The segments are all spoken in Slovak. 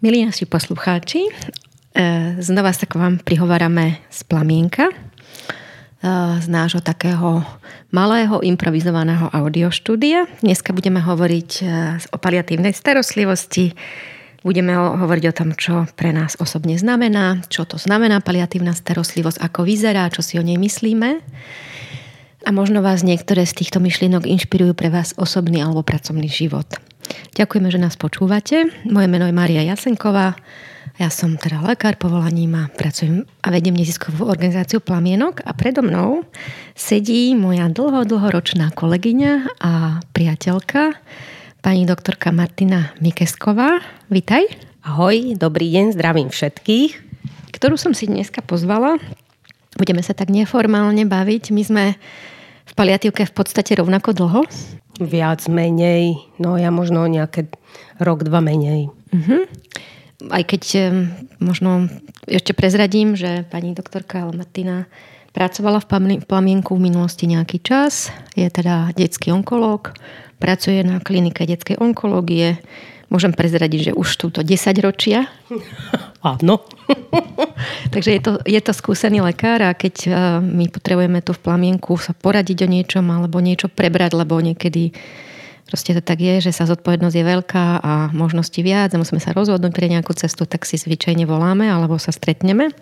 Milí naši poslucháči, e, znova sa k vám prihovárame z plamienka, e, z nášho takého malého improvizovaného audioštúdia. Dneska budeme hovoriť e, o paliatívnej starostlivosti, budeme hovoriť o tom, čo pre nás osobne znamená, čo to znamená paliatívna starostlivosť, ako vyzerá, čo si o nej myslíme. A možno vás niektoré z týchto myšlienok inšpirujú pre vás osobný alebo pracovný život. Ďakujeme, že nás počúvate. Moje meno je Maria Jasenková. Ja som teda lekár povolaním a pracujem a vediem neziskovú organizáciu Plamienok a predo mnou sedí moja dlho, dlhoročná kolegyňa a priateľka, pani doktorka Martina Mikesková. Vítaj. Ahoj, dobrý deň, zdravím všetkých. Ktorú som si dneska pozvala. Budeme sa tak neformálne baviť. My sme v paliatívke v podstate rovnako dlho. Viac, menej, no ja možno nejaké rok, dva menej. Uh-huh. Aj keď možno ešte prezradím, že pani doktorka Martina pracovala v Plamienku v minulosti nejaký čas, je teda detský onkológ, pracuje na klinike detskej onkológie, môžem prezradiť, že už túto 10 ročia. Áno. Takže je to, je to skúsený lekár a keď uh, my potrebujeme tu v plamienku sa poradiť o niečom alebo niečo prebrať, lebo niekedy proste to tak je, že sa zodpovednosť je veľká a možnosti viac a musíme sa rozhodnúť pre nejakú cestu, tak si zvyčajne voláme alebo sa stretneme.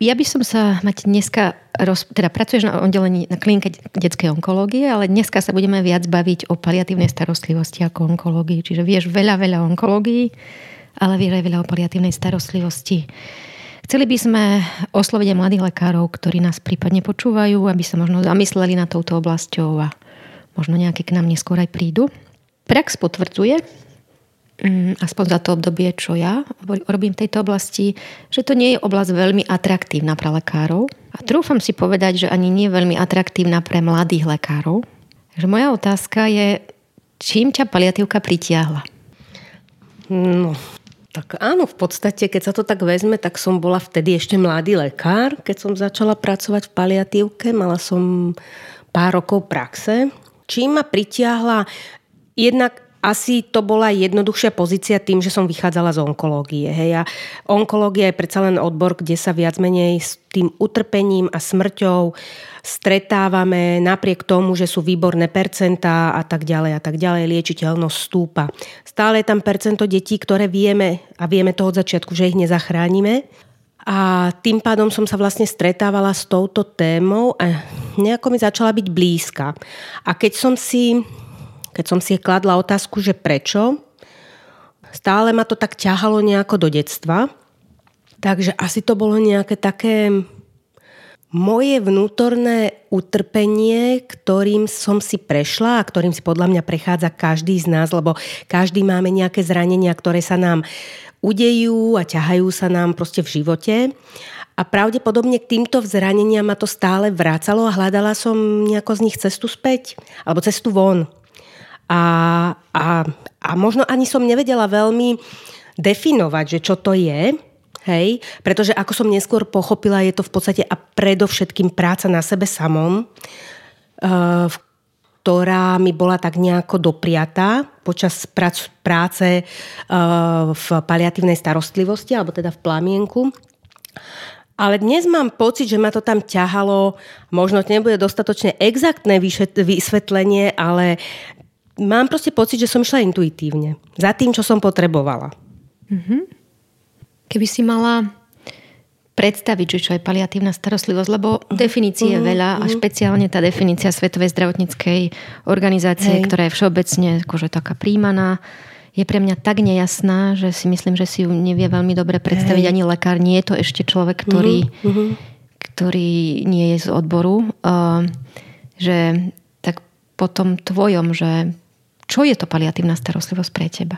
Ja by som sa mať dneska, roz, teda pracuješ na oddelení na klinike detskej onkológie, ale dneska sa budeme viac baviť o paliatívnej starostlivosti ako onkológii. Čiže vieš veľa, veľa onkológií, ale vieš aj veľa o paliatívnej starostlivosti. Chceli by sme osloviť aj mladých lekárov, ktorí nás prípadne počúvajú, aby sa možno zamysleli na touto oblasťou a možno nejaké k nám neskôr aj prídu. Prax potvrdzuje, aspoň za to obdobie, čo ja robím v tejto oblasti, že to nie je oblasť veľmi atraktívna pre lekárov. A trúfam si povedať, že ani nie je veľmi atraktívna pre mladých lekárov. Takže moja otázka je, čím ťa paliatívka pritiahla? No, tak áno, v podstate, keď sa to tak vezme, tak som bola vtedy ešte mladý lekár. Keď som začala pracovať v paliatívke, mala som pár rokov praxe. Čím ma pritiahla? Jednak asi to bola jednoduchšia pozícia tým, že som vychádzala z onkológie. Hej. A onkológia je predsa len odbor, kde sa viac menej s tým utrpením a smrťou stretávame napriek tomu, že sú výborné percentá a tak ďalej a tak ďalej, liečiteľnosť stúpa. Stále je tam percento detí, ktoré vieme a vieme to od začiatku, že ich nezachránime. A tým pádom som sa vlastne stretávala s touto témou a nejako mi začala byť blízka. A keď som si keď som si kladla otázku, že prečo, stále ma to tak ťahalo nejako do detstva. Takže asi to bolo nejaké také moje vnútorné utrpenie, ktorým som si prešla a ktorým si podľa mňa prechádza každý z nás, lebo každý máme nejaké zranenia, ktoré sa nám udejú a ťahajú sa nám proste v živote. A pravdepodobne k týmto zraneniam ma to stále vracalo a hľadala som nejako z nich cestu späť, alebo cestu von. A, a, a možno ani som nevedela veľmi definovať, že čo to je, hej, pretože ako som neskôr pochopila, je to v podstate a predovšetkým práca na sebe samom, uh, ktorá mi bola tak nejako dopriatá počas práce uh, v paliatívnej starostlivosti, alebo teda v plamienku. Ale dnes mám pocit, že ma to tam ťahalo, možno to nebude dostatočne exaktné vysvetlenie, ale mám proste pocit, že som išla intuitívne. Za tým, čo som potrebovala. Mm-hmm. Keby si mala predstaviť, že čo je paliatívna starostlivosť, lebo mhm. definície je mhm. veľa a mhm. špeciálne tá definícia Svetovej zdravotníckej organizácie, Hej. ktorá je všeobecne akože taká príjmaná, je pre mňa tak nejasná, že si myslím, že si ju nevie veľmi dobre predstaviť Hej. ani lekár. Nie je to ešte človek, ktorý, mm-hmm. ktorý nie je z odboru. Uh, že tak po tom tvojom, že čo je to paliatívna starostlivosť pre teba?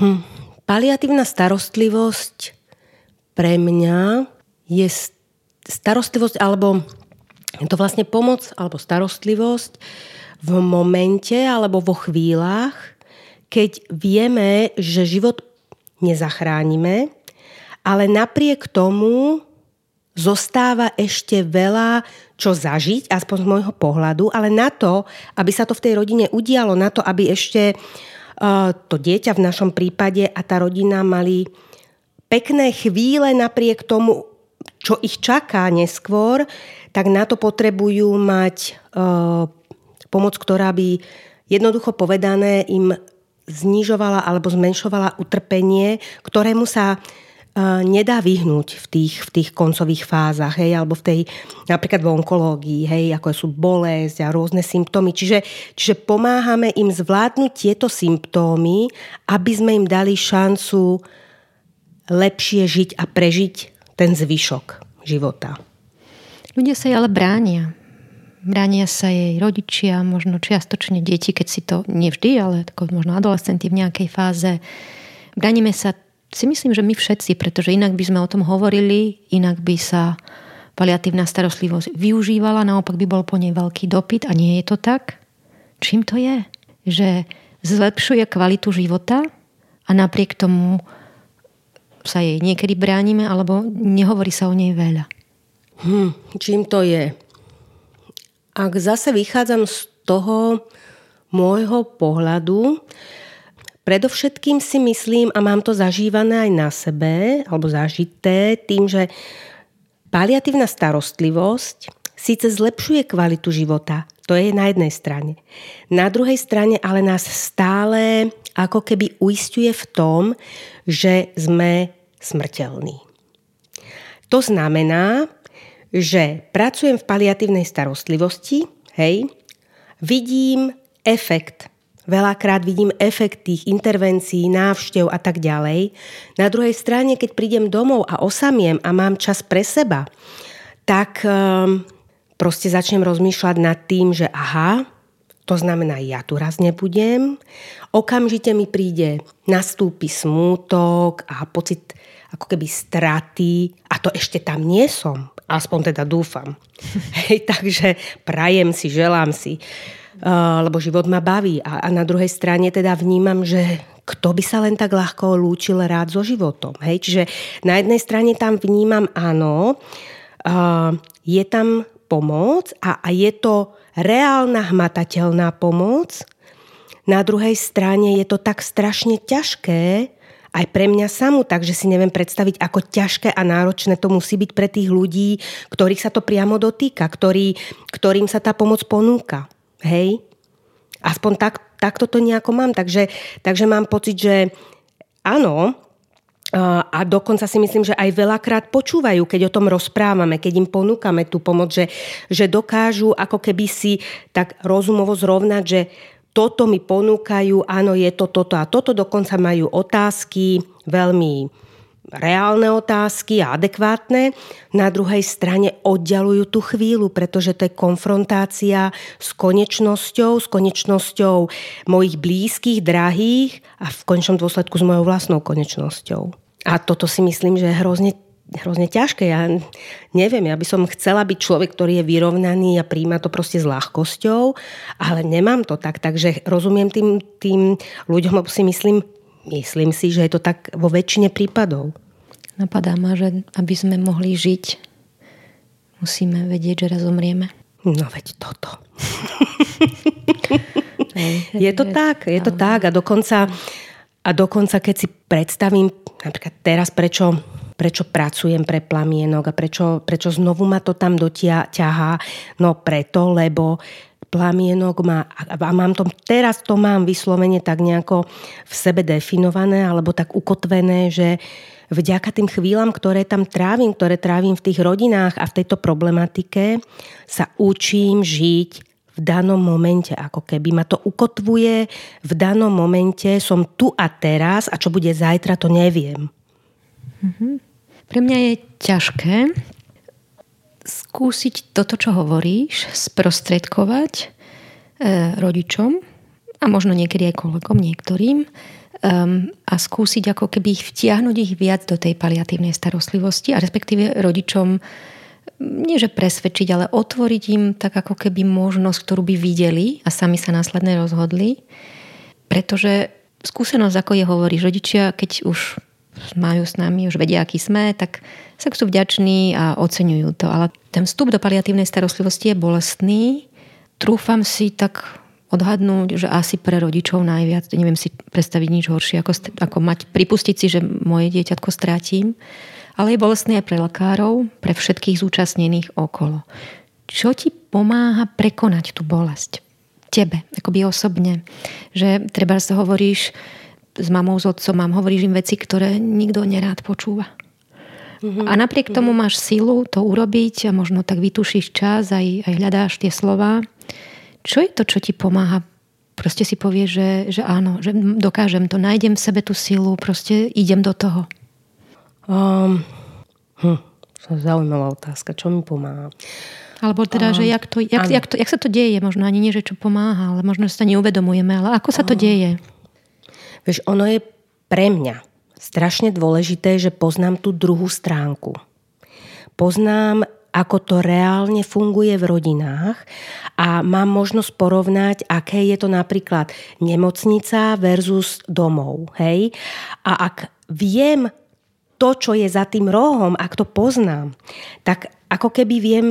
Hm. Paliatívna starostlivosť pre mňa je starostlivosť alebo je to vlastne pomoc alebo starostlivosť v momente alebo vo chvíľach, keď vieme, že život nezachránime, ale napriek tomu zostáva ešte veľa čo zažiť, aspoň z môjho pohľadu, ale na to, aby sa to v tej rodine udialo, na to, aby ešte uh, to dieťa v našom prípade a tá rodina mali pekné chvíle napriek tomu, čo ich čaká neskôr, tak na to potrebujú mať uh, pomoc, ktorá by jednoducho povedané im znižovala alebo zmenšovala utrpenie, ktorému sa nedá vyhnúť v tých, v tých koncových fázach, hej, alebo v tej, napríklad v onkológii, hej, ako sú bolesť a rôzne symptómy. Čiže, čiže pomáhame im zvládnuť tieto symptómy, aby sme im dali šancu lepšie žiť a prežiť ten zvyšok života. Ľudia sa jej ale bránia. Bránia sa jej rodičia, možno čiastočne deti, keď si to nevždy, ale možno adolescenti v nejakej fáze. Bránime sa si myslím, že my všetci, pretože inak by sme o tom hovorili, inak by sa paliatívna starostlivosť využívala, naopak by bol po nej veľký dopyt a nie je to tak. Čím to je? Že zlepšuje kvalitu života a napriek tomu sa jej niekedy bránime alebo nehovorí sa o nej veľa. Hm, čím to je? Ak zase vychádzam z toho môjho pohľadu, Predovšetkým si myslím, a mám to zažívané aj na sebe, alebo zažité, tým, že paliatívna starostlivosť síce zlepšuje kvalitu života, to je na jednej strane. Na druhej strane ale nás stále ako keby uistuje v tom, že sme smrteľní. To znamená, že pracujem v paliatívnej starostlivosti, hej, vidím efekt Veľakrát vidím efekt tých intervencií, návštev a tak ďalej. Na druhej strane, keď prídem domov a osamiem a mám čas pre seba, tak um, proste začnem rozmýšľať nad tým, že aha, to znamená, ja tu raz nebudem. Okamžite mi príde, nastúpi smútok a pocit ako keby straty a to ešte tam nie som. Aspoň teda dúfam. Hej, takže prajem si, želám si lebo život ma baví. A, a na druhej strane teda vnímam, že kto by sa len tak ľahko lúčil rád so životom. Hej? Čiže na jednej strane tam vnímam, áno, je tam pomoc a, a je to reálna hmatateľná pomoc. Na druhej strane je to tak strašne ťažké, aj pre mňa samú, takže si neviem predstaviť, ako ťažké a náročné to musí byť pre tých ľudí, ktorých sa to priamo dotýka, ktorý, ktorým sa tá pomoc ponúka. Hej? Aspoň tak, takto to nejako mám. Takže, takže mám pocit, že áno, a dokonca si myslím, že aj veľakrát počúvajú, keď o tom rozprávame, keď im ponúkame tú pomoc, že, že dokážu ako keby si tak rozumovo zrovnať, že toto mi ponúkajú, áno, je to toto a toto, dokonca majú otázky veľmi reálne otázky a adekvátne, na druhej strane oddialujú tú chvíľu, pretože to je konfrontácia s konečnosťou, s konečnosťou mojich blízkych, drahých a v konečnom dôsledku s mojou vlastnou konečnosťou. A toto si myslím, že je hrozne hrozne ťažké. Ja neviem, ja by som chcela byť človek, ktorý je vyrovnaný a príjma to proste s ľahkosťou, ale nemám to tak. Takže rozumiem tým, tým ľuďom, lebo si myslím, Myslím si, že je to tak vo väčšine prípadov. Napadá ma, že aby sme mohli žiť, musíme vedieť, že raz umrieme. No veď toto. je to tak, je to tak a dokonca, a dokonca keď si predstavím napríklad teraz prečo, prečo pracujem pre plamienok a prečo, prečo znovu ma to tam dotiaha, no preto, lebo plamienok má, a mám to, teraz to mám vyslovene tak nejako v sebe definované alebo tak ukotvené, že vďaka tým chvíľam, ktoré tam trávim, ktoré trávim v tých rodinách a v tejto problematike, sa učím žiť v danom momente, ako keby ma to ukotvuje v danom momente, som tu a teraz a čo bude zajtra, to neviem. Mm-hmm. Pre mňa je ťažké skúsiť toto, čo hovoríš, sprostredkovať e, rodičom a možno niekedy aj kolegom niektorým um, a skúsiť ako keby ich vtiahnuť ich viac do tej paliatívnej starostlivosti a respektíve rodičom nie že presvedčiť, ale otvoriť im tak ako keby možnosť, ktorú by videli a sami sa následne rozhodli. Pretože skúsenosť, ako je hovorí, rodičia, keď už majú s nami, už vedia, aký sme, tak sa sú vďační a oceňujú to. Ale ten vstup do paliatívnej starostlivosti je bolestný. Trúfam si tak odhadnúť, že asi pre rodičov najviac, neviem si predstaviť nič horšie, ako, ako mať, pripustiť si, že moje dieťatko strátim, ale je bolestný aj pre lekárov, pre všetkých zúčastnených okolo. Čo ti pomáha prekonať tú bolesť? Tebe, akoby osobne. Že treba sa hovoríš s mamou, s otcom, mám, hovoríš im veci, ktoré nikto nerád počúva. Mm-hmm. A napriek tomu mhm. máš silu to urobiť a možno tak vytušíš čas, aj, aj hľadáš tie slova. Čo je to, čo ti pomáha? Proste si povieš, že, že áno, že dokážem to, nájdem v sebe tú silu, proste idem do toho. Um, hm, zaujímavá otázka. Čo mi pomáha? Alebo teda, um, že jak, to, jak, jak, to, jak sa to deje, možno ani nie, že čo pomáha, ale možno sa neuvedomujeme, ale ako sa to deje? Vieš, ono je pre mňa strašne dôležité, že poznám tú druhú stránku. Poznám, ako to reálne funguje v rodinách a mám možnosť porovnať, aké je to napríklad nemocnica versus domov. Hej? A ak viem to, čo je za tým rohom, ak to poznám, tak ako keby viem,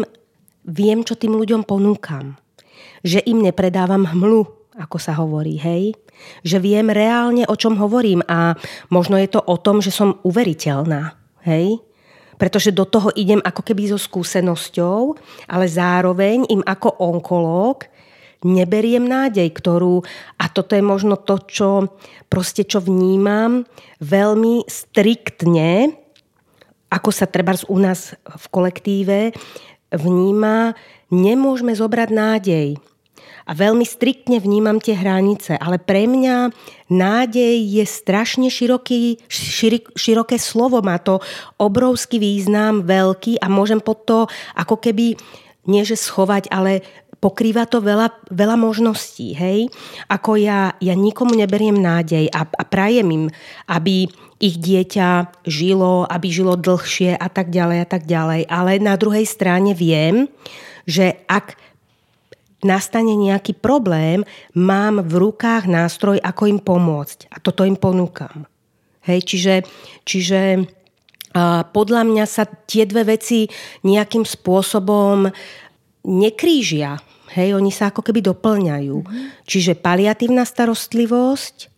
viem čo tým ľuďom ponúkam. Že im nepredávam hmlu, ako sa hovorí, hej? Že viem reálne, o čom hovorím a možno je to o tom, že som uveriteľná. Hej? Pretože do toho idem ako keby so skúsenosťou, ale zároveň im ako onkológ neberiem nádej, ktorú, a toto je možno to, čo proste čo vnímam veľmi striktne, ako sa treba u nás v kolektíve vníma, nemôžeme zobrať nádej a veľmi striktne vnímam tie hranice, ale pre mňa nádej je strašne široký, širok, široké slovo, má to obrovský význam, veľký a môžem pod to ako keby nie že schovať, ale pokrýva to veľa, veľa možností. Hej? Ako ja, ja nikomu neberiem nádej a, a prajem im, aby ich dieťa žilo, aby žilo dlhšie a tak ďalej a tak ďalej. Ale na druhej strane viem, že ak nastane nejaký problém, mám v rukách nástroj, ako im pomôcť. A toto im ponúkam. Hej, čiže, čiže a podľa mňa sa tie dve veci nejakým spôsobom nekrížia. Hej, oni sa ako keby doplňajú. Mm-hmm. Čiže paliatívna starostlivosť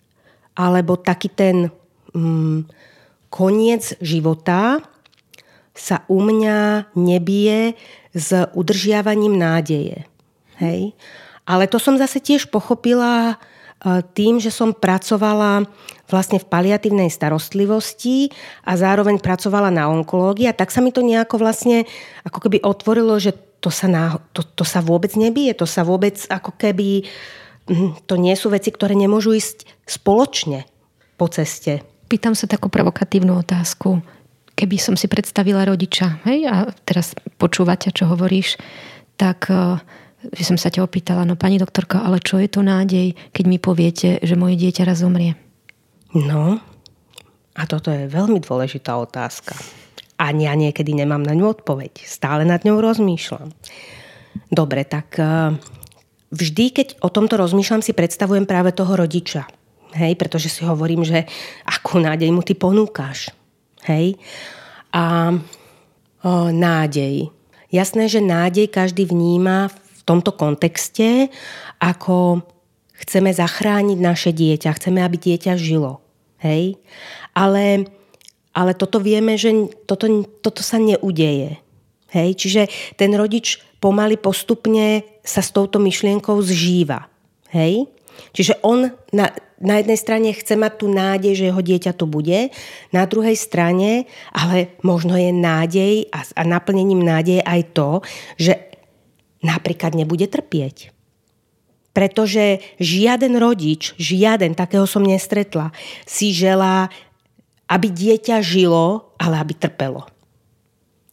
alebo taký ten mm, koniec života sa u mňa nebije s udržiavaním nádeje. Hej. Ale to som zase tiež pochopila e, tým, že som pracovala vlastne v paliatívnej starostlivosti a zároveň pracovala na onkológii a tak sa mi to nejako vlastne ako keby otvorilo, že to sa, na, to, to sa vôbec nebije, to sa vôbec ako keby, hm, to nie sú veci, ktoré nemôžu ísť spoločne po ceste. Pýtam sa takú provokatívnu otázku. Keby som si predstavila rodiča, hej, a teraz počúvate, čo hovoríš, tak uh, že som sa ťa opýtala, no pani doktorka, ale čo je to nádej, keď mi poviete, že moje dieťa raz zomrie? No, a toto je veľmi dôležitá otázka. A ja niekedy nemám na ňu odpoveď. Stále nad ňou rozmýšľam. Dobre, tak e, vždy, keď o tomto rozmýšľam, si predstavujem práve toho rodiča. Hej, pretože si hovorím, že akú nádej mu ty ponúkaš. Hej. A o, nádej. Jasné, že nádej každý vníma tomto kontexte, ako chceme zachrániť naše dieťa, chceme, aby dieťa žilo. Hej? Ale, ale toto vieme, že toto, toto sa neudeje. Hej? Čiže ten rodič pomaly postupne sa s touto myšlienkou zžíva. Hej? Čiže on na, na jednej strane chce mať tú nádej, že jeho dieťa tu bude, na druhej strane, ale možno je nádej a, a naplnením nádeje aj to, že napríklad nebude trpieť. Pretože žiaden rodič, žiaden, takého som nestretla, si želá, aby dieťa žilo, ale aby trpelo.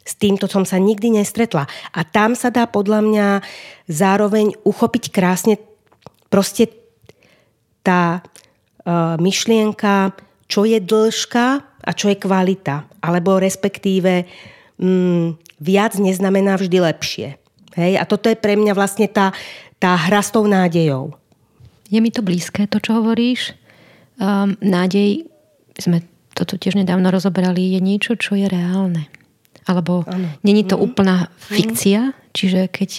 S týmto som sa nikdy nestretla. A tam sa dá podľa mňa zároveň uchopiť krásne proste tá uh, myšlienka, čo je dĺžka a čo je kvalita. Alebo respektíve um, viac neznamená vždy lepšie. Hej? A toto je pre mňa vlastne tá, tá hra s tou nádejou. Je mi to blízke, to, čo hovoríš. Um, nádej, sme toto tiež nedávno rozoberali, je niečo, čo je reálne. Alebo není to mm. úplná fikcia, mm. čiže keď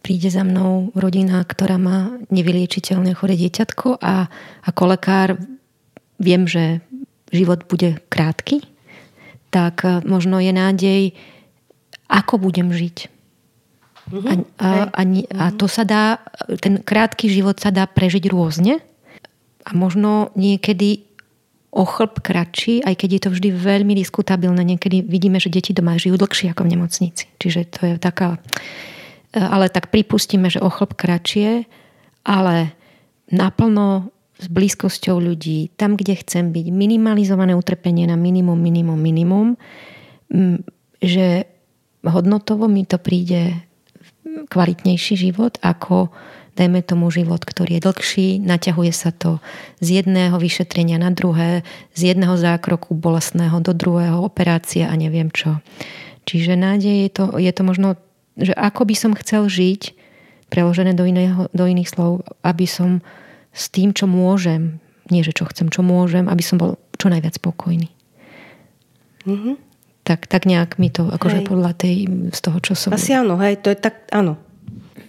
príde za mnou rodina, ktorá má nevyliečiteľné chore dieťatko a ako lekár viem, že život bude krátky, tak e, možno je nádej, ako budem žiť. Uh-huh. A, a, a, a to sa dá, ten krátky život sa dá prežiť rôzne a možno niekedy o chlb kratší, aj keď je to vždy veľmi diskutabilné. Niekedy vidíme, že deti doma žijú dlhšie ako v nemocnici. Čiže to je taká... E, ale tak pripustíme, že o chlb kratšie, ale naplno s blízkosťou ľudí, tam, kde chcem byť, minimalizované utrpenie na minimum, minimum, minimum, že hodnotovo mi to príde kvalitnejší život ako dajme tomu život, ktorý je dlhší, naťahuje sa to z jedného vyšetrenia na druhé, z jedného zákroku bolestného do druhého, operácia a neviem čo. Čiže nádej je to, je to možno, že ako by som chcel žiť, preložené do, iného, do iných slov, aby som s tým, čo môžem, nie že čo chcem, čo môžem, aby som bol čo najviac spokojný. Mm-hmm. Tak, tak nejak mi to, akože hej. podľa tej, z toho, čo som... Asi áno, hej, to je tak, áno.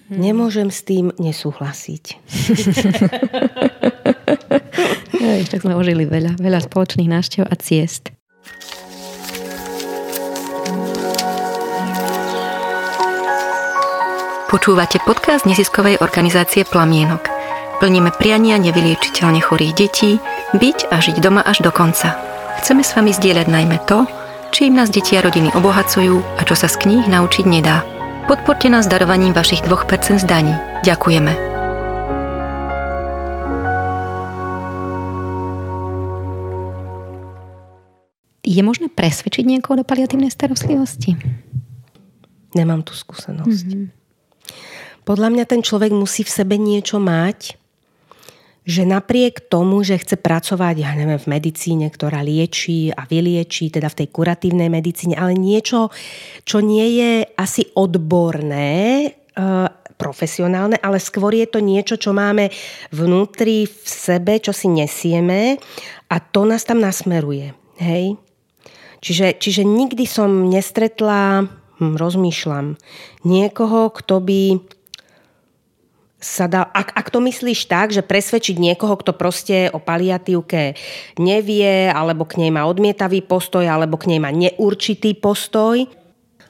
Hmm. Nemôžem s tým nesúhlasiť. Hej, tak sme ožili veľa, veľa spoločných návštev a ciest. Počúvate podcast neziskovej organizácie Plamienok. Plníme priania nevyliečiteľne chorých detí, byť a žiť doma až do konca. Chceme s vami zdieľať najmä to, čím nás deti a rodiny obohacujú a čo sa z kníh naučiť nedá. Podporte nás darovaním vašich 2% zdaní. Ďakujeme. Je možné presvedčiť niekoho do paliatívnej starostlivosti? Nemám tú skúsenosť. Mm-hmm. Podľa mňa ten človek musí v sebe niečo mať, že napriek tomu, že chce pracovať, ja neviem, v medicíne, ktorá liečí a vyliečí, teda v tej kuratívnej medicíne, ale niečo, čo nie je asi odborné, e, profesionálne, ale skôr je to niečo, čo máme vnútri v sebe, čo si nesieme a to nás tam nasmeruje. Hej? Čiže, čiže nikdy som nestretla, hm, rozmýšľam, niekoho, kto by sa dá, ak, ak to myslíš tak, že presvedčiť niekoho, kto proste o paliatívke nevie, alebo k nej má odmietavý postoj, alebo k nej má neurčitý postoj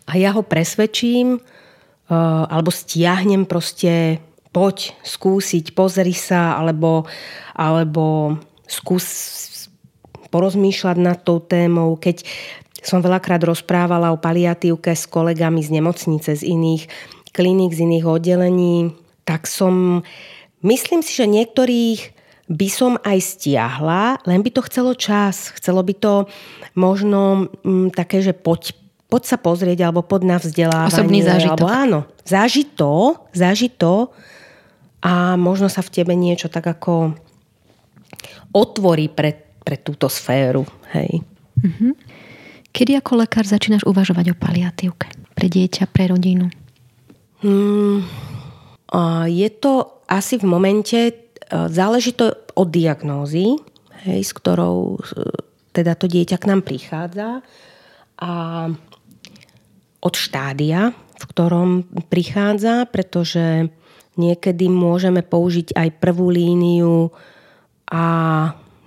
a ja ho presvedčím, uh, alebo stiahnem proste poď skúsiť, pozri sa, alebo, alebo skús porozmýšľať nad tou témou, keď som veľakrát rozprávala o paliatívke s kolegami z nemocnice, z iných kliník, z iných oddelení, tak som, myslím si, že niektorých by som aj stiahla, len by to chcelo čas. Chcelo by to možno m, mm, také, že poď, poď sa pozrieť, alebo poď na vzdelávanie. Osobný zážitok. Alebo áno, zážito, zážito a možno sa v tebe niečo tak ako otvorí pre, pre túto sféru. Hej. Mm-hmm. Kedy ako lekár začínaš uvažovať o paliatívke? Pre dieťa, pre rodinu? Hmm, je to asi v momente, e, záleží to od diagnózy, hej, s ktorou teda to dieťa k nám prichádza a od štádia, v ktorom prichádza, pretože niekedy môžeme použiť aj prvú líniu a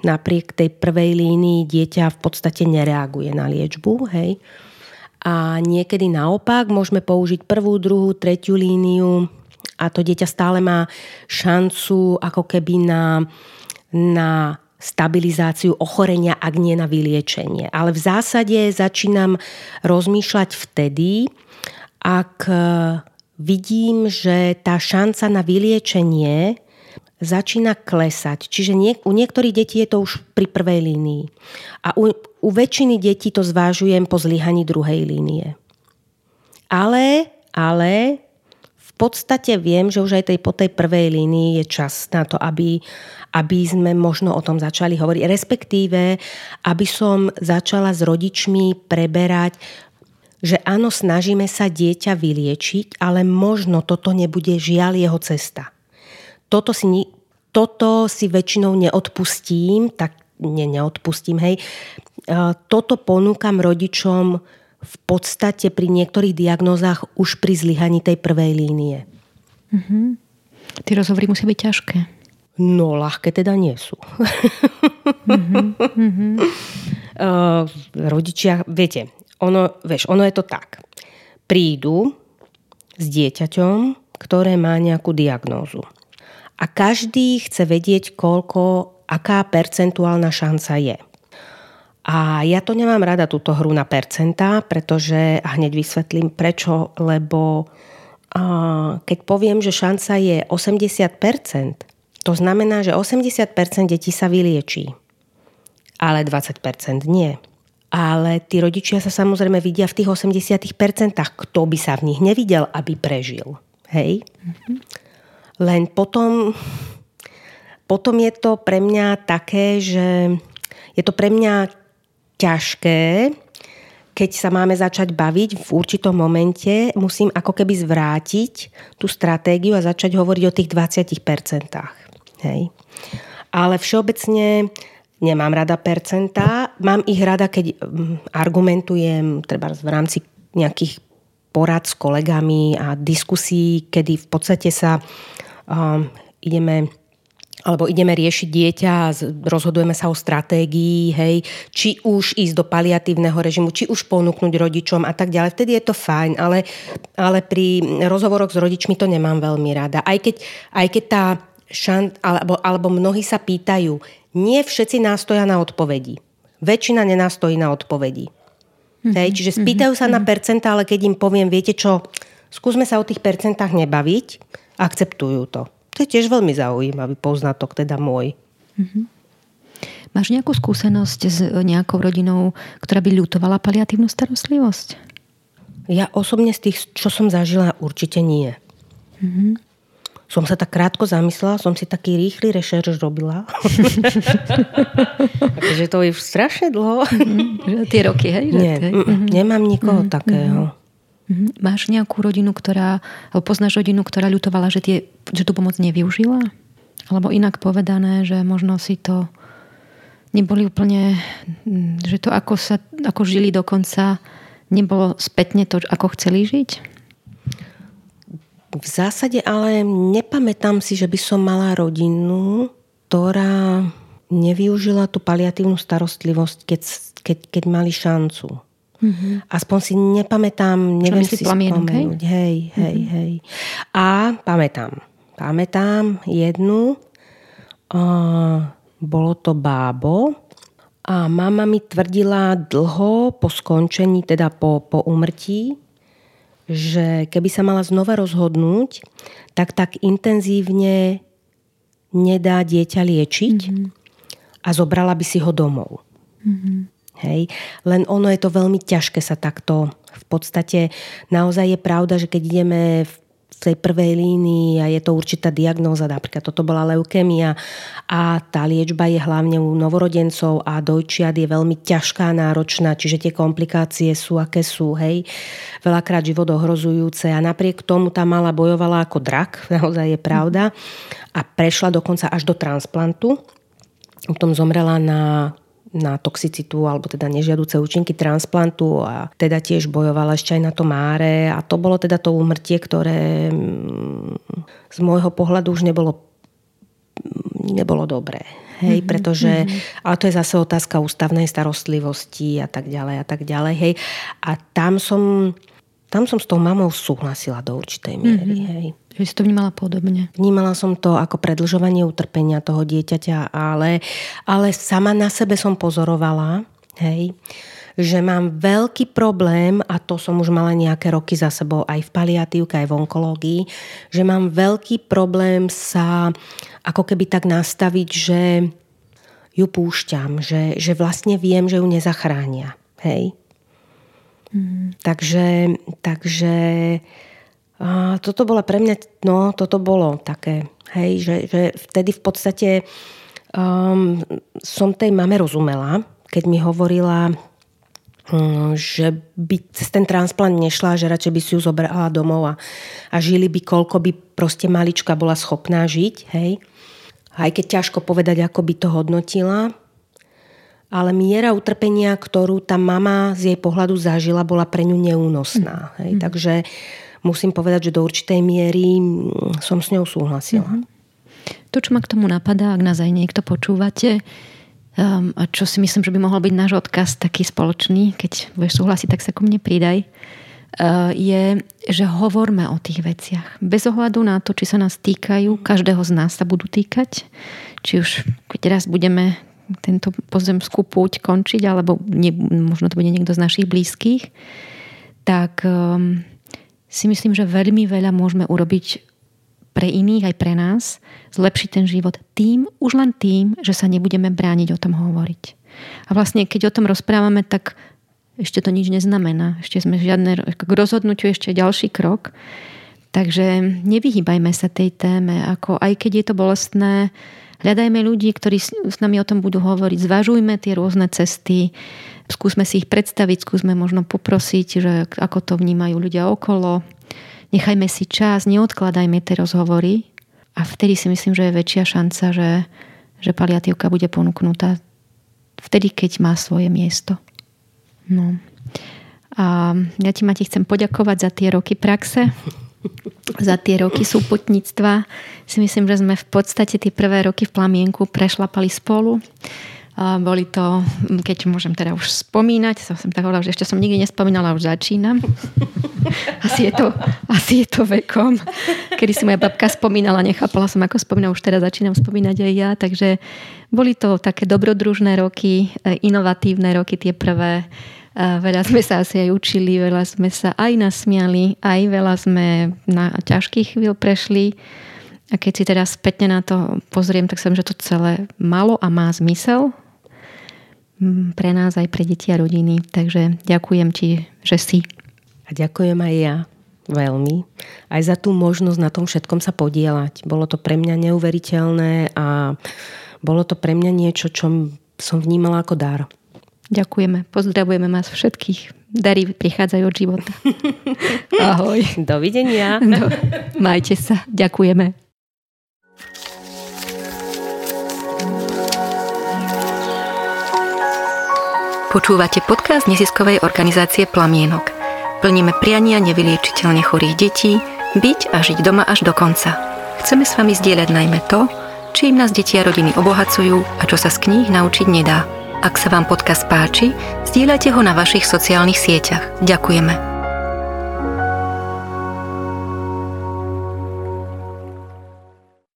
napriek tej prvej línii dieťa v podstate nereaguje na liečbu. Hej. A niekedy naopak môžeme použiť prvú, druhú, tretiu líniu a to dieťa stále má šancu ako keby na, na stabilizáciu ochorenia, ak nie na vyliečenie. Ale v zásade začínam rozmýšľať vtedy, ak e, vidím, že tá šanca na vyliečenie začína klesať. Čiže niek- u niektorých detí je to už pri prvej línii. A u, u väčšiny detí to zvážujem po zlyhaní druhej línie. Ale, ale podstate viem, že už aj tej, po tej prvej línii je čas na to, aby, aby sme možno o tom začali hovoriť. Respektíve, aby som začala s rodičmi preberať, že áno, snažíme sa dieťa vyliečiť, ale možno toto nebude žiaľ jeho cesta. Toto si, toto si väčšinou neodpustím, tak ne, neodpustím, hej. E, toto ponúkam rodičom v podstate pri niektorých diagnózach už pri zlyhaní tej prvej línie. Mm-hmm. Tie rozhovory musia byť ťažké. No, ľahké teda nie sú. mm-hmm. uh, rodičia, viete, ono, vieš, ono je to tak. Prídu s dieťaťom, ktoré má nejakú diagnózu. A každý chce vedieť, koľko, aká percentuálna šanca je. A ja to nemám rada, túto hru na percentá, pretože, a hneď vysvetlím prečo, lebo a, keď poviem, že šanca je 80%, to znamená, že 80% detí sa vyliečí, ale 20% nie. Ale tí rodičia sa samozrejme vidia v tých 80%, kto by sa v nich nevidel, aby prežil. Hej? Mm-hmm. Len potom, potom je to pre mňa také, že je to pre mňa ťažké, keď sa máme začať baviť v určitom momente, musím ako keby zvrátiť tú stratégiu a začať hovoriť o tých 20%. Hej. Ale všeobecne nemám rada percentá, mám ich rada, keď mm, argumentujem treba v rámci nejakých porad s kolegami a diskusí, kedy v podstate sa um, ideme alebo ideme riešiť dieťa rozhodujeme sa o stratégii, hej, či už ísť do paliatívneho režimu, či už ponúknuť rodičom a tak ďalej. Vtedy je to fajn, ale, ale pri rozhovoroch s rodičmi to nemám veľmi rada. Aj keď, aj keď tá šant, alebo, alebo mnohí sa pýtajú, nie všetci nástoja na odpovedi. Väčšina nenástojí na odpovedi. Mm-hmm. Hej, čiže spýtajú sa mm-hmm. na percentá, ale keď im poviem, viete čo, skúsme sa o tých percentách nebaviť, akceptujú to. To je tiež veľmi zaujímavý poznatok, teda môj. Mm-hmm. Máš nejakú skúsenosť s nejakou rodinou, ktorá by ľutovala paliatívnu starostlivosť? Ja osobne z tých, čo som zažila, určite nie. Mm-hmm som sa tak krátko zamyslela, som si taký rýchly rešerš robila. Takže to je strašne dlho. Mm-hmm. Tie roky, hej? Nie, mm-hmm. nemám nikoho mm-hmm. takého. Mm-hmm. Máš nejakú rodinu, ktorá, alebo poznáš rodinu, ktorá ľutovala, že, tie, že tú pomoc nevyužila? Alebo inak povedané, že možno si to neboli úplne, že to ako, sa, ako žili dokonca, nebolo spätne to, ako chceli žiť? V zásade ale nepamätám si, že by som mala rodinu, ktorá nevyužila tú paliatívnu starostlivosť, keď, keď, keď mali šancu. Mm-hmm. Aspoň si nepamätám, neviem si spomenúť. Hej, hej, mm-hmm. hej. A pamätám. Pamätám jednu. A bolo to bábo. A mama mi tvrdila dlho po skončení, teda po, po umrtí, že keby sa mala znova rozhodnúť, tak tak intenzívne nedá dieťa liečiť mm-hmm. a zobrala by si ho domov. Mm-hmm. Hej. Len ono je to veľmi ťažké sa takto v podstate naozaj je pravda, že keď ideme v tej prvej línii a je to určitá diagnóza, napríklad toto bola leukémia a tá liečba je hlavne u novorodencov a dojčiat je veľmi ťažká, náročná, čiže tie komplikácie sú, aké sú, hej, veľakrát život ohrozujúce a napriek tomu tá mala bojovala ako drak, naozaj je pravda a prešla dokonca až do transplantu. Potom zomrela na na toxicitu alebo teda nežiaduce účinky transplantu a teda tiež bojovala ešte aj na to máre a to bolo teda to úmrtie, ktoré mm, z môjho pohľadu už nebolo, nebolo dobré. Hej, mm-hmm, pretože, mm-hmm. ale to je zase otázka ústavnej starostlivosti a tak ďalej a tak ďalej. Hej. A tam som, tam som s tou mamou súhlasila do určitej miery. Mm-hmm. Hej. Že si to vnímala podobne. Vnímala som to ako predlžovanie utrpenia toho dieťaťa, ale, ale sama na sebe som pozorovala, hej, že mám veľký problém, a to som už mala nejaké roky za sebou aj v paliatívke, aj v onkológii, že mám veľký problém sa ako keby tak nastaviť, že ju púšťam, že, že vlastne viem, že ju nezachránia. Hej? Mm. Takže, takže a toto bola pre mňa, no toto bolo také, hej, že, že vtedy v podstate um, som tej mame rozumela, keď mi hovorila, um, že by ten transplant nešla, že radšej by si ju zobrala domov a, a žili by, koľko by proste malička bola schopná žiť, hej. Aj keď ťažko povedať, ako by to hodnotila, ale miera utrpenia, ktorú tá mama z jej pohľadu zažila, bola pre ňu neúnosná. Hej. Mm. Takže musím povedať, že do určitej miery mm, som s ňou súhlasila. Mm-hmm. To, čo ma k tomu napadá, ak nás aj niekto počúvate, um, a čo si myslím, že by mohol byť náš odkaz taký spoločný, keď budeš súhlasiť, tak sa ku mne pridaj, uh, je, že hovorme o tých veciach. Bez ohľadu na to, či sa nás týkajú, každého z nás sa budú týkať. Či už keď raz budeme tento pozemskú púť končiť, alebo nie, možno to bude niekto z našich blízkych, tak um, si myslím, že veľmi veľa môžeme urobiť pre iných aj pre nás, zlepšiť ten život tým, už len tým, že sa nebudeme brániť o tom hovoriť. A vlastne, keď o tom rozprávame, tak ešte to nič neznamená. Ešte sme žiadne, k rozhodnutiu ešte ďalší krok. Takže nevyhýbajme sa tej téme, ako aj keď je to bolestné, hľadajme ľudí, ktorí s nami o tom budú hovoriť, zvažujme tie rôzne cesty, skúsme si ich predstaviť, skúsme možno poprosiť, že ako to vnímajú ľudia okolo. Nechajme si čas, neodkladajme tie rozhovory a vtedy si myslím, že je väčšia šanca, že, že paliatívka bude ponúknutá vtedy, keď má svoje miesto. No. A ja ti, Mati, chcem poďakovať za tie roky praxe, za tie roky súputníctva. Si myslím, že sme v podstate tie prvé roky v plamienku prešlapali spolu. Boli to, keď môžem teda už spomínať, som, som tak hovorila, že ešte som nikdy nespomínala, už začínam. Asi je to, asi je to vekom. Kedy si moja babka spomínala, nechápala som, ako spomína, už teraz začínam spomínať aj ja. Takže boli to také dobrodružné roky, inovatívne roky, tie prvé. Veľa sme sa asi aj učili, veľa sme sa aj nasmiali, aj veľa sme na ťažkých chvíľ prešli. A keď si teraz spätne na to pozriem, tak som, že to celé malo a má zmysel pre nás aj pre deti a rodiny. Takže ďakujem ti, že si. A ďakujem aj ja veľmi. Aj za tú možnosť na tom všetkom sa podielať. Bolo to pre mňa neuveriteľné a bolo to pre mňa niečo, čo som vnímala ako dar. Ďakujeme. Pozdravujeme vás všetkých. Dary prichádzajú od života. Ahoj. Dovidenia. No, majte sa. Ďakujeme. Počúvate podcast neziskovej organizácie Plamienok. Plníme priania nevyliečiteľne chorých detí, byť a žiť doma až do konca. Chceme s vami zdieľať najmä to, čím nás deti a rodiny obohacujú a čo sa z kníh naučiť nedá. Ak sa vám podcast páči, zdieľajte ho na vašich sociálnych sieťach. Ďakujeme.